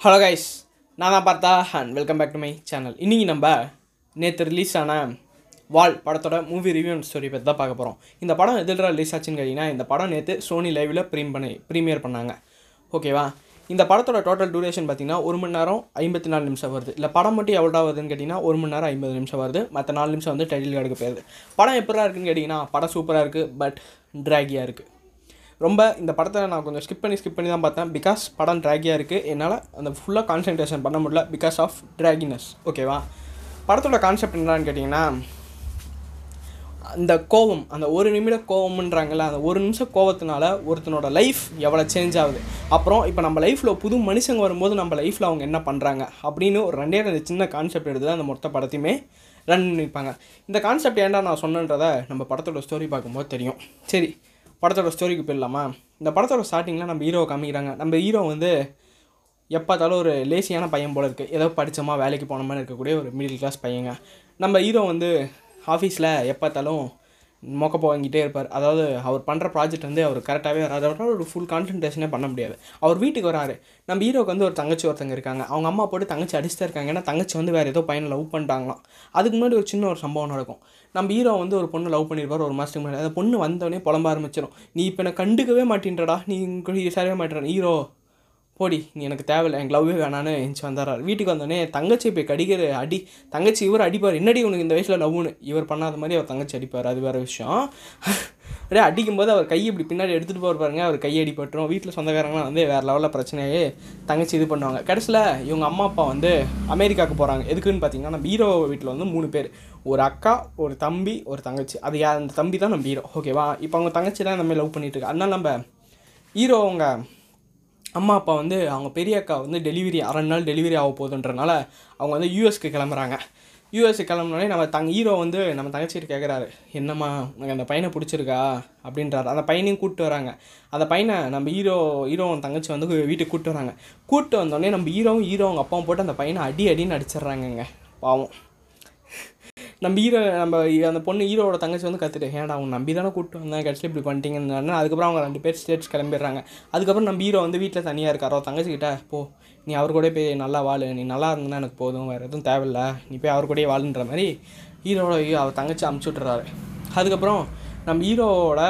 Hello guys நான் தான் Partha and welcome back to my channel இன்றைக்கி நம்ம நேற்று ரிலீஸ் ஆன வால் படத்தோட மூவி ரிவ்யூ அண்ட் ஸ்டோரி பற்றி தான் பார்க்க போகிறோம் இந்த படம் எதில் ரிலீஸ் ஆச்சுன்னு கேட்டிங்கன்னா இந்த படம் நேற்று சோனி லைவில் ப்ரீம் பண்ணி ப்ரீமியர் பண்ணாங்க. ஓகேவா இந்த படத்தோட டோட்டல் டூரேஷன் பார்த்தீங்கன்னா ஒரு மணி நேரம் ஐம்பத்தி நாலு நிமிஷம் வருது. இல்லை படம் மட்டும் எவ்வளோ வருதுன்னு கேட்டிங்கன்னா ஒரு மணி நேரம் ஐம்பது நிமிஷம் வருது. மற்ற நாலு நிமிஷம் வந்து டைட்டில் கார்டுக்கு போயிருது. படம் எப்படா இருக்குன்னு கேட்டிங்கன்னா படம் சூப்பராக இருக்குது பட் ட்ராகியாக இருக்குது ரொம்ப இந்த படத்தை நான் கொஞ்சம் ஸ்கிப் பண்ணி ஸ்கிப் பண்ணி தான் பார்த்தேன். பிகாஸ் படம் ட்ராகியாக இருக்குது என்னால் அந்த ஃபுல்லாக கான்சன்ட்ரேஷன் பண்ண முடியல. பிகாஸ் ஆஃப் ட்ராகினஸ் ஓகேவா படத்தோட கான்செப்ட் என்னன்னு கேட்டிங்கன்னா அந்த கோவம் அந்த ஒரு நிமிட கோவம்ன்றாங்கல்ல அந்த ஒரு நிமிஷம் கோவத்தினால ஒருத்தனோட லைஃப் எவ்வளோ சேஞ்ச் ஆகுது. அப்புறம் இப்போ நம்ம லைஃப்பில் புது மனுஷங்க வரும்போது நம்ம லைஃப்பில் அவங்க என்ன பண்ணுறாங்க அப்படின்னு ஒரு ரெண்டே ரெண்டு சின்ன கான்செப்ட் எடுத்து தான் அந்த மொத்த படத்தையுமே ரன் பண்ணிப்பாங்க இந்த கான்செப்ட் ஏன்டா நான் சொன்னன்றதை நம்ம படத்தோட ஸ்டோரி பார்க்கும்போது தெரியும். சரி. படத்தோட ஸ்டோரிக்கு போயிடலாமா? இந்த படத்தோட ஸ்டார்டிங்கில் நம்ம ஹீரோவை காமிக்கிறாங்க. நம்ம ஹீரோ வந்து எப்போ பார்த்தாலும் ஒரு லேசியான பையன் போல இருக்குது ஏதோ படித்தோமா வேலைக்கு போன மாதிரி இருக்கக்கூடிய ஒரு மிடில் கிளாஸ் பையங்க. நம்ம ஹீரோ வந்து ஆஃபீஸில் எப்போ பார்த்தாலும் வாங்கிட்டே இருப்பார் அதாவது அவர் பண்ணுற ப்ராஜெக்ட் வந்து அவர் கரெக்டாகவே வராது. அவரால் ஒரு ஃபுல் கான்சன்ட்ரேஷனே பண்ண முடியாது. அவர் வீட்டுக்கு வராரு. நம்ம ஹீரோக்கு வந்து ஒரு தங்கச்சி ஒருத்தங்க இருக்காங்க. அவங்க அம்மா போட்டு தங்கச்சி அடிச்சுட்டு இருக்காங்க. ஏன்னா தங்கச்சி வந்து வேறு ஏதோ பையனை லவ் பண்ணிட்டாங்களாம் அதுக்கு முன்னாடி ஒரு சின்ன ஒரு சம்பவம் நடக்கும். நம்ம ஹீரோ வந்து ஒரு பொண்ணு லவ் பண்ணியிருப்பார் ஒரு மாதத்துக்கு முன்னாடி. அந்த பொண்ணு வந்தோடனே புலம்ப ஆரம்பிச்சிடும் நீ இப்போ என்னை கண்டுக்கவே மாட்டேன்றடா. நீ சரியாக சரிவே மாட்டேன் ஹீரோ போடி நீ எனக்கு தேவையில்லை என் லவ்வே வேணான்னு எஞ்சி வந்துடுறாரு. வீட்டுக்கு வந்தோடனே தங்கச்சி போய் கடிக்கிற அடி தங்கச்சி இவர் அடிப்பார். என்னடி உனக்கு இந்த வயசில் லவ்னு இவர் பண்ணாத மாதிரி அவர் தங்கச்சி அடிப்பார். அது வேறு விஷயம். அப்படியே அடிக்கும்போது அவர் கை இப்படி பின்னாடி எடுத்துகிட்டு போகிற பாருங்க. அவர் கையை அடிபட்டுரும். வீட்டில் சொந்தக்காரங்களாம் வந்து வேறு லெவலில் பிரச்சனையே தங்கச்சி இது பண்ணுவாங்க. கடைசியில் இவங்க அம்மா அப்பா வந்து அமெரிக்காவுக்கு போகிறாங்க எதுக்குன்னு பார்த்தீங்கன்னா நம்ம ஹீரோ வீட்டில் வந்து மூணு பேர். ஒரு அக்கா ஒரு தம்பி ஒரு தங்கச்சி. அது யார்? அந்த தம்பி தான் நம்ம ஹீரோ ஓகேவா இப்போ அவங்க தங்கச்சி தான் நம்ம லவ் பண்ணிட்டு இருக்கு? அதனால் நம்ம ஹீரோ அவங்க அம்மா அப்பா வந்து அவங்க பெரிய அக்கா வந்து டெலிவரி அரை நாள் டெலிவரி ஆக போகுதுன்றனால அவங்க வந்து யூஎஸ்க்கு கிளம்புறாங்க. யூஎஸ்க்கு கிளம்புனோடனே நம்ம தங்க ஹீரோ வந்து நம்ம தங்கச்சிட்டு கேட்குறாரு என்னம்மா உனக்கு அந்த பையனை பிடிச்சிருக்கா? அப்படின்றாரு. அந்த பையனையும் கூப்பிட்டு வராங்க. அந்த பையனை நம்ம ஹீரோ ஹீரோ தங்கச்சி வந்து வீட்டுக்கு கூப்பிட்டு வராங்க. கூப்பிட்டு வந்தோடனே நம்ம ஹீரோவும் ஹீரோ அவங்க அப்பாவும் போட்டு அந்த பையனை அடி அடின்னு அடிச்சிடுறாங்கங்க. பாவம். நம்ம ஹீரோ நம்ம அந்த பொண்ணு ஹீரோவோட தங்கச்சி வந்து கற்றுட்டு ஏன்டா அவங்க நம்பி தானே கூப்பிட்டு வந்தேன் கடைசியில் இப்படி பண்ணிட்டீங்கன்னு அதுக்கப்புறம் அவங்க ரெண்டு பேர் ஸ்டேட்ஸ் கிளம்பிடுறாங்க. அதுக்கப்புறம் நம்ம ஹீரோ வந்து வீட்டில் தனியாக இருக்காரோ. தங்கச்சிக்கிட்ட போ நீ அவர் கூட போய் நல்லா வாழு. நீ நல்லா இருந்தனா எனக்கு போதும். வேறு எதுவும் தேவையில்ல. நீ போய் அவர் கூடயே வாழுன்ற மாதிரி ஹீரோட அவர் தங்கச்சி அமுச்சு விட்டுறாரு. அதுக்கப்புறம் நம்ம ஹீரோவோட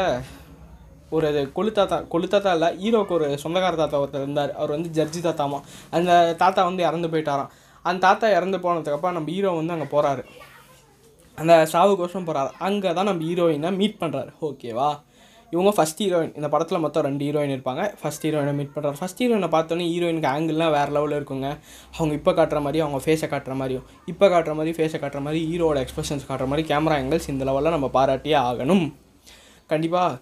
ஒரு இது கொளுத்தாத்தா கொளுத்தாத்தா இல்லை ஹீரோவுக்கு ஒரு சொந்தக்கார தாத்தா ஒருத்தர் இருந்தார். அவர் வந்து ஜட்ஜி தாத்தாமா. அந்த தாத்தா வந்து இறந்து போயிட்டாராம். அந்த தாத்தா இறந்து போனதுக்கப்புறம் நம்ம ஹீரோ வந்து அங்கே போகிறாரு அந்த சாவுக்கோசம் போகிறாரு அங்கே தான் நம்ம ஹீரோயினை மீட் பண்ணுறாரு ஓகேவா இவங்க ஃபஸ்ட் ஹீரோயின் இந்த படத்தில் மொத்தம் ரெண்டு ஹீரோயின் இருப்பாங்க. ஃபஸ்ட் ஹீரோயினை மீட் பண்ணுறாரு ஃபஸ்ட் ஹீரோயினை பார்த்தோன்னே ஹீரோயினுக்கு ஆங்கிள்லாம் வேறு லெவலில் இருக்குங்க. அவங்க இப்போ காட்டுற மாதிரி அவங்க ஃபேஸை காட்டுற மாதிரியும். இப்போ காட்டுற மாதிரி ஃபேஸை காட்டுற மாதிரி ஹீரோட எக்ஸ்பிரஷன்ஸ் காட்டுற மாதிரி கேமரா ஆங்கிள்ஸ் இந்த லெவலில் நம்ம பாராட்டியே ஆகணும். கண்டிப்பாக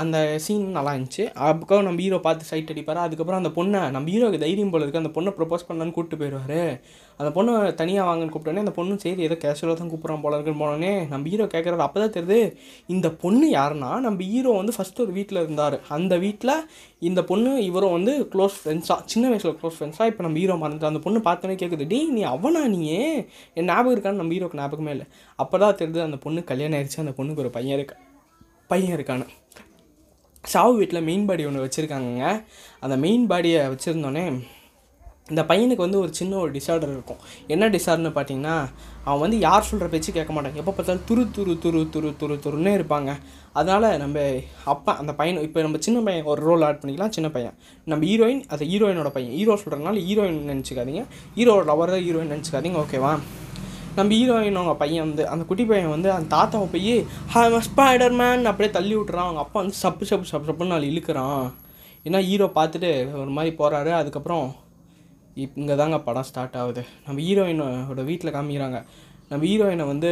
அந்த சீன் நல்லா இருந்துச்சு. அதுக்கப்புறம் நம்ம ஹீரோ பார்த்து சைட் அடிப்பார். அதுக்கப்புறம் அந்த பொண்ணை நம்ம ஹீரோக்கு தைரியம் போல இருக்குது அந்த பொண்ணை ப்ரொப்போஸ் பண்ணலான்னு கூப்பிட்டு போயிடுவார் அந்த பொண்ணை தனியாக வாங்கன்னு கூப்பிட்டோன்னே அந்த பொண்ணு சரி ஏதோ கேஷுவலாக தான் கூப்பிட்றான் போல இருக்குன்னு போனோடனே நம்ம ஹீரோ கேட்குறாரு அப்போ தான் தெரியுது. இந்த பொண்ணு யாருன்னா நம்ம ஹீரோ வந்து ஃபஸ்ட்டு ஒரு வீட்டில் இருந்தார். அந்த வீட்டில் இந்த பொண்ணு இவரும் வந்து க்ளோஸ் ஃப்ரெண்ட்ஸாக சின்ன வயசில் க்ளோஸ் ஃப்ரெண்ட்ஸாக இப்போ நம்ம ஹீரோ மறந்துட்டு அந்த பொண்ணு பார்த்தோன்னே கேட்குது டேய் நீ அவனா நீயே என் ஞாபகம் இருக்கான்னு நம்ம ஹீரோக்கு ஞாபகமே இல்லை. அப்போ தான் தெரியுது அந்த பொண்ணு கல்யாணம் ஆயிடுச்சு அந்த பொண்ணுக்கு ஒரு பையன் இருக்கா பையன் இருக்கான்னு. சாவு வீட்டில் மெயின் பாடி ஒன்று வச்சுருக்காங்கங்க. அந்த மெயின் பாடியை வச்சுருந்தோன்னே இந்த பையனுக்கு வந்து ஒரு சின்ன ஒரு டிசார்டர் இருக்கும். என்ன டிசார்டர்னு பார்த்தீங்கன்னா அவன் வந்து யார் சொல்கிற பேச்சு கேட்க மாட்டாங்க எப்போ பார்த்தாலும் துரு துரு துரு துரு துரு துருன்னே இருப்பாங்க. அதனால் நம்ம அப்பா அந்த பையன் இப்போ நம்ம சின்ன பையன் ஒரு ரோல் ஆட் பண்ணிக்கலாம் சின்ன பையன். நம்ம ஹீரோயின் அது ஹீரோயினோட பையன். ஹீரோ சொல்கிறதுனால ஹீரோயின் நினச்சிக்காதீங்க. ஹீரோட லவர் தான் ஹீரோயின் நினச்சிக்காதீங்க ஓகேவா நம்ம ஹீரோயின் அவங்க பையன் வந்து. அந்த குட்டி பையன் வந்து அந்த தாத்தாவை போய் ஹாய் ஸ்பைடர் மேன் அப்படியே தள்ளி விட்டுறான். அவங்க அப்பா வந்து சப்பு சப்பு சப்பு சப்புன்னு நாலு இழுக்கிறான். ஏன்னா ஹீரோ பார்த்துட்டு ஒரு மாதிரி போகிறாரு அதுக்கப்புறம் இப் இங்கே தாங்க படம் ஸ்டார்ட் ஆகுது. நம்ம ஹீரோயினோட வீட்டில் காமிக்கிறாங்க. நம்ம ஹீரோயினை வந்து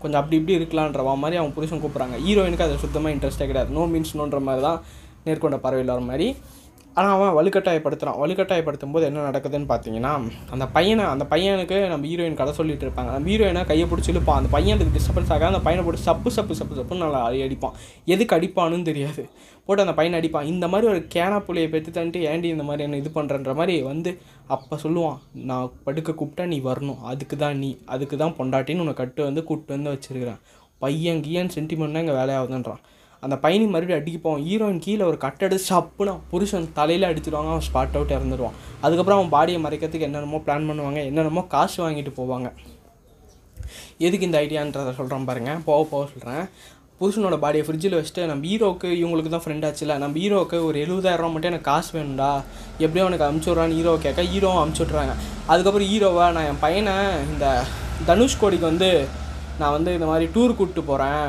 கொஞ்சம் அப்படி இப்படி இருக்கலான்றவா மாதிரி அவங்க புருஷன் கூப்பிட்றாங்க. ஹீரோயினுக்கு அது சுத்தமாக இன்ட்ரெஸ்டே கிடையாது. நோ மீன்ஸ் நோன்ற மாதிரி தான் நேர்கொண்ட பறவையில் வர மாதிரி ஆனால் அவன் வலுக்கட்டாயப்படுத்துகிறான் வலுக்கட்டாயப்படுத்தும் போது என்ன நடக்குதுன்னு பார்த்தீங்கன்னா அந்த பையனை அந்த பையனுக்கு நம்ம ஹீரோயின் கதை சொல்லிட்டு இருப்பாங்க. நம்ம ஹீரோயினை கையை பிடிச்சி இழுப்பான். அந்த பையனுக்கு டிஸ்டர்பன்ஸ் ஆக அந்த பையனை போட்டு சப்பு சப்பு சப்பு சப்புன்னு நல்லா அடிப்பான். எதுக்கு அடிப்பானுன்னு தெரியாது. போட்டு அந்த பையனை அடிப்பான். இந்த மாதிரி ஒரு கேனா புள்ளையை பெற்று தந்துட்டு ஏண்டி இந்த மாதிரி என்ன இது பண்ணுறன்ற மாதிரி வந்து அப்போ சொல்லுவான். நான் படுக்க கூப்பிட்டா நீ வரணும். அதுக்கு தான் நீ அதுக்கு தான் பொண்டாட்டின்னு உன்னை கட்டு வந்து கூப்பிட்டு வந்து வச்சுருக்கிறேன். பையன் கியன் சென்டிமெண்ட்னா இங்கே வேலையாகுதுன்றான். அந்த பையனி மறுபடியும் அடிக்க போவோம் ஹீரோயின் கீழே ஒரு கட் அடிச்சு அப்புனா புருஷன் தலையில் அடிச்சிடுவாங்க. அவன் ஸ்பாட் அவுட் இறந்துடுவான் அதுக்கப்புறம் அவன் பாடியை மறைக்கிறதுக்கு என்னென்னமோ பிளான் பண்ணுவாங்க. என்னென்னமோ காசு வாங்கிட்டு போவாங்க. எதுக்கு இந்த ஐடியான்றதை சொல்கிறேன் பாருங்கள் போக போக சொல்கிறேன் புருஷனோட பாடியை ஃப்ரிட்ஜில் வச்சுட்டு நம்ம ஹீரோக்கு இவங்களுக்கு தான் ஃப்ரெண்ட் ஆச்சுல. நம்ம ஹீரோக்கு ஒரு எழுபதாயிரம் மட்டும் எனக்கு காசு வேணும்டா. எப்படியோ அவனுக்கு அமுச்சு விட்றான்னு ஹீரோவை கேட்க ஹீரோவும் அமுச்சு விட்றாங்க அதுக்கப்புறம் ஹீரோவை நான் என் பையனை இந்த தனுஷ்கோடிக்கு வந்து நான் வந்து இந்த மாதிரி டூர் கூப்பிட்டு போகிறேன்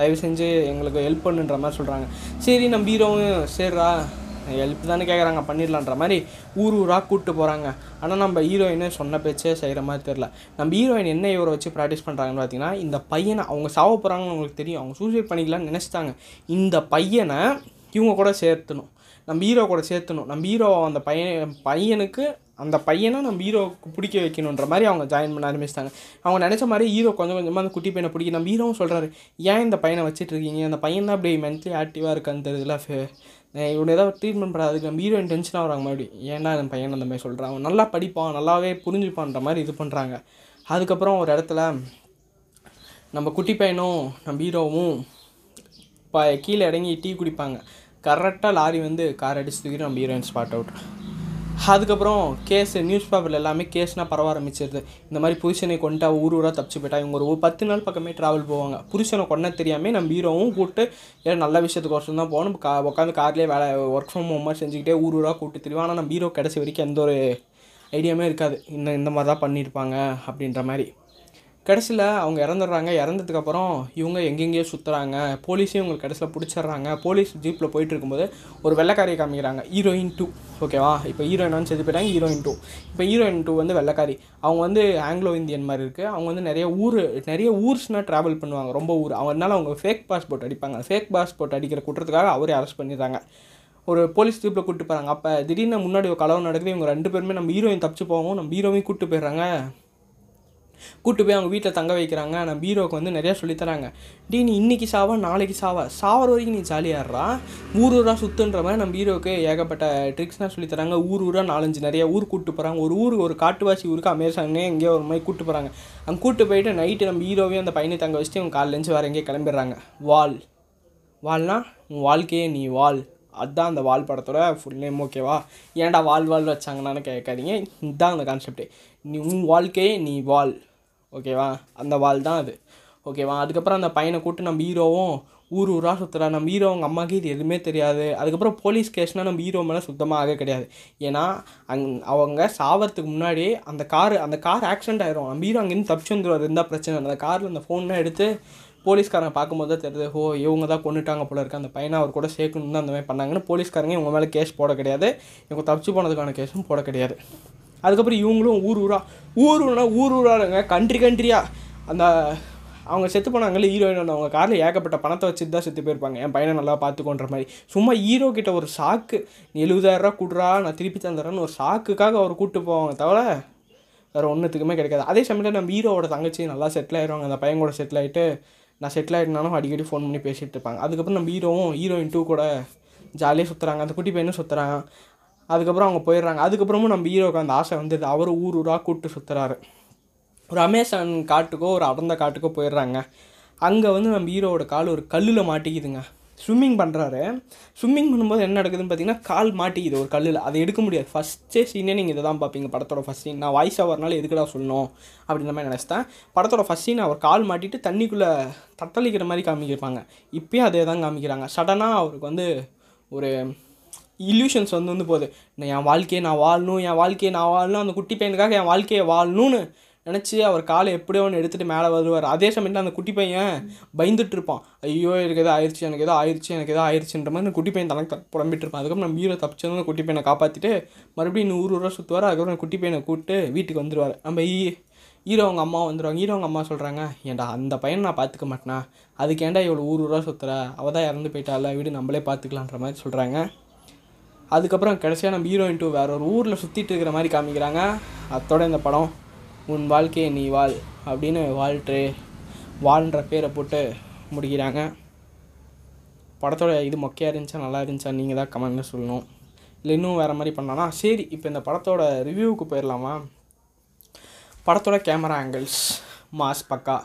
தயவு செஞ்சு எங்களுக்கு ஹெல்ப் பண்ணுன்ற மாதிரி சொல்கிறாங்க சரி நம்ம ஹீரோவும் சரிடா ஹெல்ப் தானே கேட்குறாங்க பண்ணிடலான்ற மாதிரி ஊர் ஊராக கூப்பிட்டு போகிறாங்க ஆனால் நம்ம ஹீரோயினு சொன்ன பேச்சே செய்கிற மாதிரி தெரில நம்ம ஹீரோயின் என்ன இவரை வச்சு ப்ராக்டிஸ் பண்ணுறாங்கன்னு பார்த்தீங்கன்னா இந்த பையனை அவங்க சாவ போகிறாங்கன்னு அவங்களுக்கு தெரியும். அவங்க சூசைட் பண்ணிக்கலாம்னு நினச்சிட்டாங்க. இந்த பையனை இவங்க கூட சேர்த்தணும். நம்ம ஹீரோ கூட சேர்த்தணும். நம்ம ஹீரோ அந்த பையன் பையனுக்கு அந்த பையனை நம்ம ஹீரோவுக்கு பிடிக்க வைக்கணுன்ற மாதிரி அவங்க ஜாயின் பண்ண ஆரம்பிச்சிட்டாங்க. அவங்க நினச்ச மாதிரி ஹீரோ கொஞ்சம் கொஞ்சமாக அந்த குட்டி பையனை பிடிக்க நம்ம ஹீரோவும் சொல்கிறாரு ஏன் இந்த பையனை வச்சுட்டு இருக்கீங்க? அந்த பையன் தான் அப்படி மென்டலி ஆக்டிவாக இருக்கான்னு தெரியல இவனை ஏதாவது ட்ரீட்மெண்ட் பண்ணாதுக்கு நம்ம ஹீரோயின் டென்ஷனாக வராங்க மறுபடியும் ஏன்னா என் பையன் அந்த மாதிரி சொல்கிறான் அவன் நல்லா படிப்பான் நல்லாவே புரிஞ்சுப்பான்ற மாதிரி இது பண்ணுறாங்க அதுக்கப்புறம் ஒரு இடத்துல நம்ம குட்டி பையனும் நம்ம ஹீரோவும் இப்போ கீழே இறங்கி டீ குடிப்பாங்க. கரெக்டாக லாரி வந்து கார் அடிச்சு தூக்கிட்டு நம்ம ஹீரோயின் ஸ்பாட் அவுட் அதுக்கப்புறம் கேஸ் நியூஸ் பேப்பரில் எல்லாமே கேஸ்னால் பரவ ஆரம்பிச்சிருது. இந்த மாதிரி புருஷனை கொண்டா ஊர் ஊராக தப்பிச்சு போயிட்டா இவங்க ஒரு பத்து நாள் பக்கமே ட்ராவல் போவாங்க. புருஷனை கொண்ட தெரியாமல் நம்ம ஹீரோவும் கூப்பிட்டு ஏன் நல்ல விஷயத்துக்கு வருஷம் தான் போகணும். கா உட்காந்து கார்லேயே வேலை ஒர்க் ஃப்ரம் ஹோம் மாதிரி செஞ்சுக்கிட்டே ஊர் ஊராக கூப்பிட்டு தெரியும் ஆனால் நம்ம ஹீரோ கிடச்ச வரைக்கும் எந்த ஒரு ஐடியாமே இருக்காது. இந்த இந்த மாதிரி தான் பண்ணியிருப்பாங்க அப்படின்ற மாதிரி. கடைசியில் அவங்க இறந்துடுறாங்க. இறந்ததுக்கப்புறம் இவங்க எங்கெங்கேயோ சுற்றுறாங்க போலீஸையும் இவங்களுக்கு கடைசியில் பிடிச்சிடுறாங்க. போலீஸ் ஜீப்பில் போயிட்டு இருக்கும்போது ஒரு வெள்ளைக்காரியை காமிக்கிறாங்க. ஹீரோயின் டூ ஓகேவா இப்போ ஹீரோயினான்னு செஞ்சு போயிட்டாங்க. ஹீரோயின் டூ இப்போ ஹீரோயின் டூ வந்து வெள்ளைக்காரி. அவங்க வந்து ஆங்கிலோ இந்தியன் மாதிரி இருக்குது அவங்க வந்து நிறைய ஊர் நிறைய ஊர்ஸ்னால் ட்ராவல் பண்ணுவாங்க. ரொம்ப ஊர். அவங்கனால அவங்க ஃபேக் பாஸ்போர்ட் அடிப்பாங்க. ஃபேக் பாஸ்போர்ட் அடிக்கிற குற்றத்துக்காக அவரே அரெஸ்ட் பண்ணிடுறாங்க. ஒரு போலீஸ் ஜீப்பில் கூப்பிட்டு போகிறாங்க அப்போ திடீர்னு முன்னாடி ஒரு கலவு நடக்குது. இவங்க ரெண்டு பேருமே நம்ம ஹீரோயின் தப்பிச்சு போவோம். நம்ம ஹீரோவையும் கூப்பிட்டு போயிடுறாங்க. கூட்டு போய் அவங்க வீட்டில் தங்க வைக்கிறாங்க. ஆனால் ஹீரோவுக்கு வந்து நிறையா சொல்லித்தராங்க டீ நீ இன்னைக்கு சாவா நாளைக்கு சாவா. சாவர வரைக்கும் நீ ஜாலியாடுறா ஊர் ஊராக சுற்றுன்ற மாதிரி நம்ம ஹீரோவுக்கு ஏகப்பட்ட ட்ரிக்ஸ்லாம் சொல்லித்தராங்க ஊர் ஊராக நாலஞ்சு நிறைய ஊர் கூப்பிட்டு போகிறாங்க ஒரு ஊருக்கு ஒரு காட்டுவாசி ஊருக்கு அமேசானே எங்கேயோ ஒரு மாதிரி கூப்பிட்டு போகிறாங்க அங்கே கூப்பிட்டு போயிட்டு நைட்டு நம்ம ஹீரோவே அந்த பையனை தங்க வச்சுட்டு அவங்க காலையிலேருந்து வேறு எங்கேயே கிளம்பிடுறாங்க. வால். வால்னா உன் வாழ்க்கையே நீ வால். அதுதான் அந்த வால் படத்தோட ஃபுல் நேம் ஓகேவா ஏன்டா வால் வால் வச்சாங்கன்னு கேட்காதீங்க. இதுதான் அந்த கான்செப்டே நீ உன் வாழ்க்கையே நீ வால் ஓகேவா அந்த வால் தான் அது. ஓகேவா அதுக்கப்புறம் அந்த பையனை கூப்பிட்டு நம்ம ஹீரோவும் ஊர் ஊராக சுற்றுறா நம்ம ஹீரோ அவங்க அம்மாவுக்கு இது எதுவுமே தெரியாது. அதுக்கப்புறம் போலீஸ் கேஸ்னால் நம்ம ஹீரோ மேலே சுத்தமாக ஆக கிடையாது. ஏன்னா அங் அவங்க சாவறதுக்கு முன்னாடி அந்த கார் அந்த கார் ஆக்சிடென்ட் ஆயிரும். நம்ம ஹீரோ அங்கேருந்து தப்பிச்சு வந்துடுவார் இருந்தால் பிரச்சனை இல்லை. அந்த காரில் அந்த ஃபோன்லாம் எடுத்து போலீஸ்காரங்க பார்க்கும்போது தான் தெரியுது ஓ இவங்க தான் கொண்டுட்டாங்க போல இருக்கு. அந்த பையனை அவர் கூட சேர்க்கணும் தான் அந்த மாதிரி பண்ணாங்கன்னு போலீஸ்காரங்க இவங்க மேலே கேஸ் போட கிடையாது. இவங்க தப்பிச்சு போனதுக்கான கேஸும் போட கிடையாது. அதுக்கப்புறம் இவங்களும் ஊர் ஊரா. ஊர் ஊர்னா ஊர் ஊராங்க கண்ட்ரி கண்ட்ரியா அந்த அவங்க செத்து போனாங்கல்ல ஹீரோயின் அவங்க காரில் ஏகப்பட்ட பணத்தை வச்சுட்டு தான் செத்து போயிருப்பாங்க. என் பையனை நல்லா பார்த்துக்கோன்ற மாதிரி. சும்மா ஹீரோ கிட்ட ஒரு சாக்கு. நீ எழுபதாயிரரூவா கொடுறா நான் திருப்பி தந்துடுறேன்னு ஒரு சாக்குக்காக அவர் கூப்பிட்டு போவாங்க தவிர வேறு ஒன்றுத்துக்குமே கிடைக்காது. அதே சமயத்தில் நம்ம ஹீரோவோட தங்கச்சி நல்லா செட்டில் ஆயிடுவாங்க அந்த பையன் கூட செட்டில் ஆகிட்டு நான் செட்டில் ஆகிட்டனாலும் அடிக்கடி ஃபோன் பண்ணி பேசிகிட்டு இருப்பாங்க. அதுக்கப்புறம் நம்ம ஹீரோவும் ஹீரோயின் டூ கூட ஜாலியாக சுற்றுறாங்க அந்த குட்டி பையனும் சுற்றுறாங்க அதுக்கப்புறம் அவங்க போயிடுறாங்க. அதுக்கப்புறமும் நம்ம ஹீரோக்கு அந்த ஆசை வந்துது. அவர் ஊர் ஊராக கூப்பிட்டு சுற்றுறாரு ஒரு அமேசான் காட்டுக்கோ ஒரு அடர்ந்த காட்டுக்கோ போயிடுறாங்க. அங்கே வந்து நம்ம ஹீரோவோட கால் ஒரு கல்லில் மாட்டிக்குதுங்க. ஸ்விம்மிங் பண்ணுறாரு ஸ்விம்மிங் பண்ணும்போது என்ன நடக்குதுன்னு பார்த்தீங்கன்னா கால் மாட்டிக்குது ஒரு கல்லில். அதை எடுக்க முடியாது. ஃபஸ்ட்டே சீனே நீங்கள் இதை தான் பார்ப்பீங்க படத்தோட ஃபஸ்ட் சீன் நான் வாய்ஸ் ஓவர்னால எதுக்குடா சொல்லணும்? அப்படின்ற மாதிரி நினச்சிட்டேன். படத்தோட ஃபஸ்ட் சீன் அவர் கால் மாட்டிட்டு தண்ணிக்குள்ளே தத்தளிக்கிற மாதிரி காமிக்கிருப்பாங்க இப்போயும் அதே தான் காமிக்கிறாங்க. சடனாக அவருக்கு வந்து ஒரு இல்யூஷன்ஸ் வந்து வந்து போகுது. நான் என் வாழ்க்கையை நான் வாழணும் என் வாழ்க்கையை நான் வாழணும் அந்த குட்டி பையனுக்காக என் வாழ்க்கையை வாழணும்னு நினச்சி அவர் காலை எப்படியோ ஒன்று எடுத்துகிட்டு மேலே வருவார். அதே சமயத்தில் அந்த குட்டி பையன் பயந்துட்டு இருப்பான் ஐயோ எனக்கு எதோ ஆயிடுச்சு எனக்கு எதோ ஆயிடுச்சு எனக்கு எதோ ஆயிடுச்சுன்ற மாதிரி அந்த குட்டி பையன் தனக்கு த- புலம்பிட்டு இருப்பான் அதுக்கப்புறம் நம்ம ஹீரோ தப்பிச்சு அந்த குட்டி பையனை காப்பாற்றிட்டு மறுபடியும் நூறு ரூபா சுற்றுவார் அதுக்கப்புறம் அந்த குட்டி பையனை கூப்பிட்டு வீட்டுக்கு வந்துடுவார் நம்ம ஈ ஹீரோ அவங்க அம்மா வந்துடுவாங்க ஹீரோ அவங்க அம்மா சொல்கிறாங்க ஏன்டா அந்த பையனை நான் பார்த்துக்க மாட்டேனா? அதுக்கு ஏன்டா இவ்வளோ ஊர் ஊராக சுற்றுற அவள் தான் இறந்து போயிட்டால வீடு நம்மளே பார்த்துக்கலான்ற மாதிரி சொல்கிறாங்க அதுக்கப்புறம் கடைசியாக நம்ம ஹீரோயின் டூ வேற ஒரு ஊரில் சுற்றிட்டு இருக்கிற மாதிரி காமிக்கிறாங்க. அத்தோட இந்த படம் உன் வாழ்க்கையை நீ வாழ் அப்படின்னு வாழ்ட்டு வாழ்ன்ற பேரை போட்டு முடிக்கிறாங்க. படத்தோட இது மொக்கையாக இருந்துச்சா நல்லா இருந்துச்சா நீங்கள் தான் கமெண்ட்டில் சொல்லணும். இல்லை இன்னும் வேறு மாதிரி பண்ணலாம்னா சரி இப்போ இந்த படத்தோட ரிவ்யூவுக்கு போயிடலாமா? படத்தோட கேமரா ஆங்கிள்ஸ் மாஸ் பக்கா.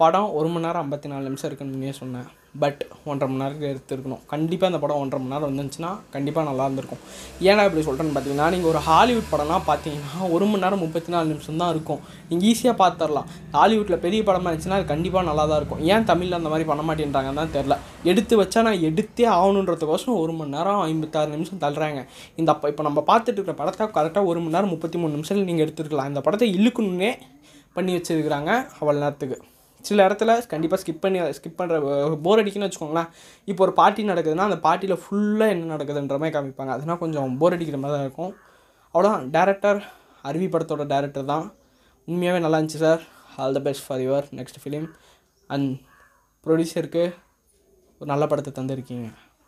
படம் ஒரு மணி நேரம் ஐம்பத்தி நாலு நிமிஷம் இருக்குன்னு முன்னே சொன்னேன். பட் ஒன்றரை மணி நேரத்துக்கு எடுத்துருக்கணும். கண்டிப்பாக அந்த படம் ஒன்றரை மணி நேரம் வந்துச்சுன்னா கண்டிப்பாக நல்லா இருந்திருக்கும். ஏன்னா இப்படி சொல்கிறேன்னு பார்த்தீங்கன்னா நீங்கள் ஒரு ஹாலிவுட் படம்லாம் பார்த்தீங்கன்னா ஒரு மணி நேரம் முப்பத்தி நாலு நிமிஷம் தான் இருக்கும். நீங்கள் ஈஸியாக பார்த்துடலாம் ஹாலிவுட்டில் பெரிய படமாக இருந்துச்சுன்னா அது கண்டிப்பாக நல்லா தான் இருக்கும். ஏன் தமிழில் அந்த மாதிரி பண்ண மாட்டேன்றாங்கன்னு தான் தெரில எடுத்து வச்சா நான் எடுத்தே ஆகணுன்றதுக்கோசரம் ஒரு மணி நேரம் ஐம்பத்தாறு நிமிஷம் தள்ளுறாங்க. இந்த அப்போ இப்போ நம்ம பார்த்துட்டு இருக்கிற படத்தை கரெக்டாக ஒரு மணி நேரம் முப்பத்தி மூணு நிமிஷத்தில் நீங்கள் எடுத்துருக்கலாம். இந்த படத்தை இழுக்கணுன்னே பண்ணி வச்சிருக்கிறாங்க அவ்வளோ நேரத்துக்கு. சில இடத்துல கண்டிப்பாக ஸ்கிப் பண்ணி ஸ்கிப் பண்ணுற போர் அடிக்குன்னு வச்சுக்கோங்களேன். இப்போ ஒரு பார்ட்டி நடக்குதுன்னா அந்த பார்ட்டியில் ஃபுல்லாக என்ன நடக்குதுன்ற மாதிரி காமிப்பாங்க. அதனால் கொஞ்சம் போர் அடிக்கிற மாதிரி தான் இருக்கும். அவ்வளோதான் டேரக்டர் அருவி படத்தோட டேரக்டர் தான். உண்மையாகவே நல்லா இருந்துச்சு sir all the best for your next film and ப்ரொடியூசருக்கு ஒரு நல்ல படத்தை தந்திருக்கீங்க.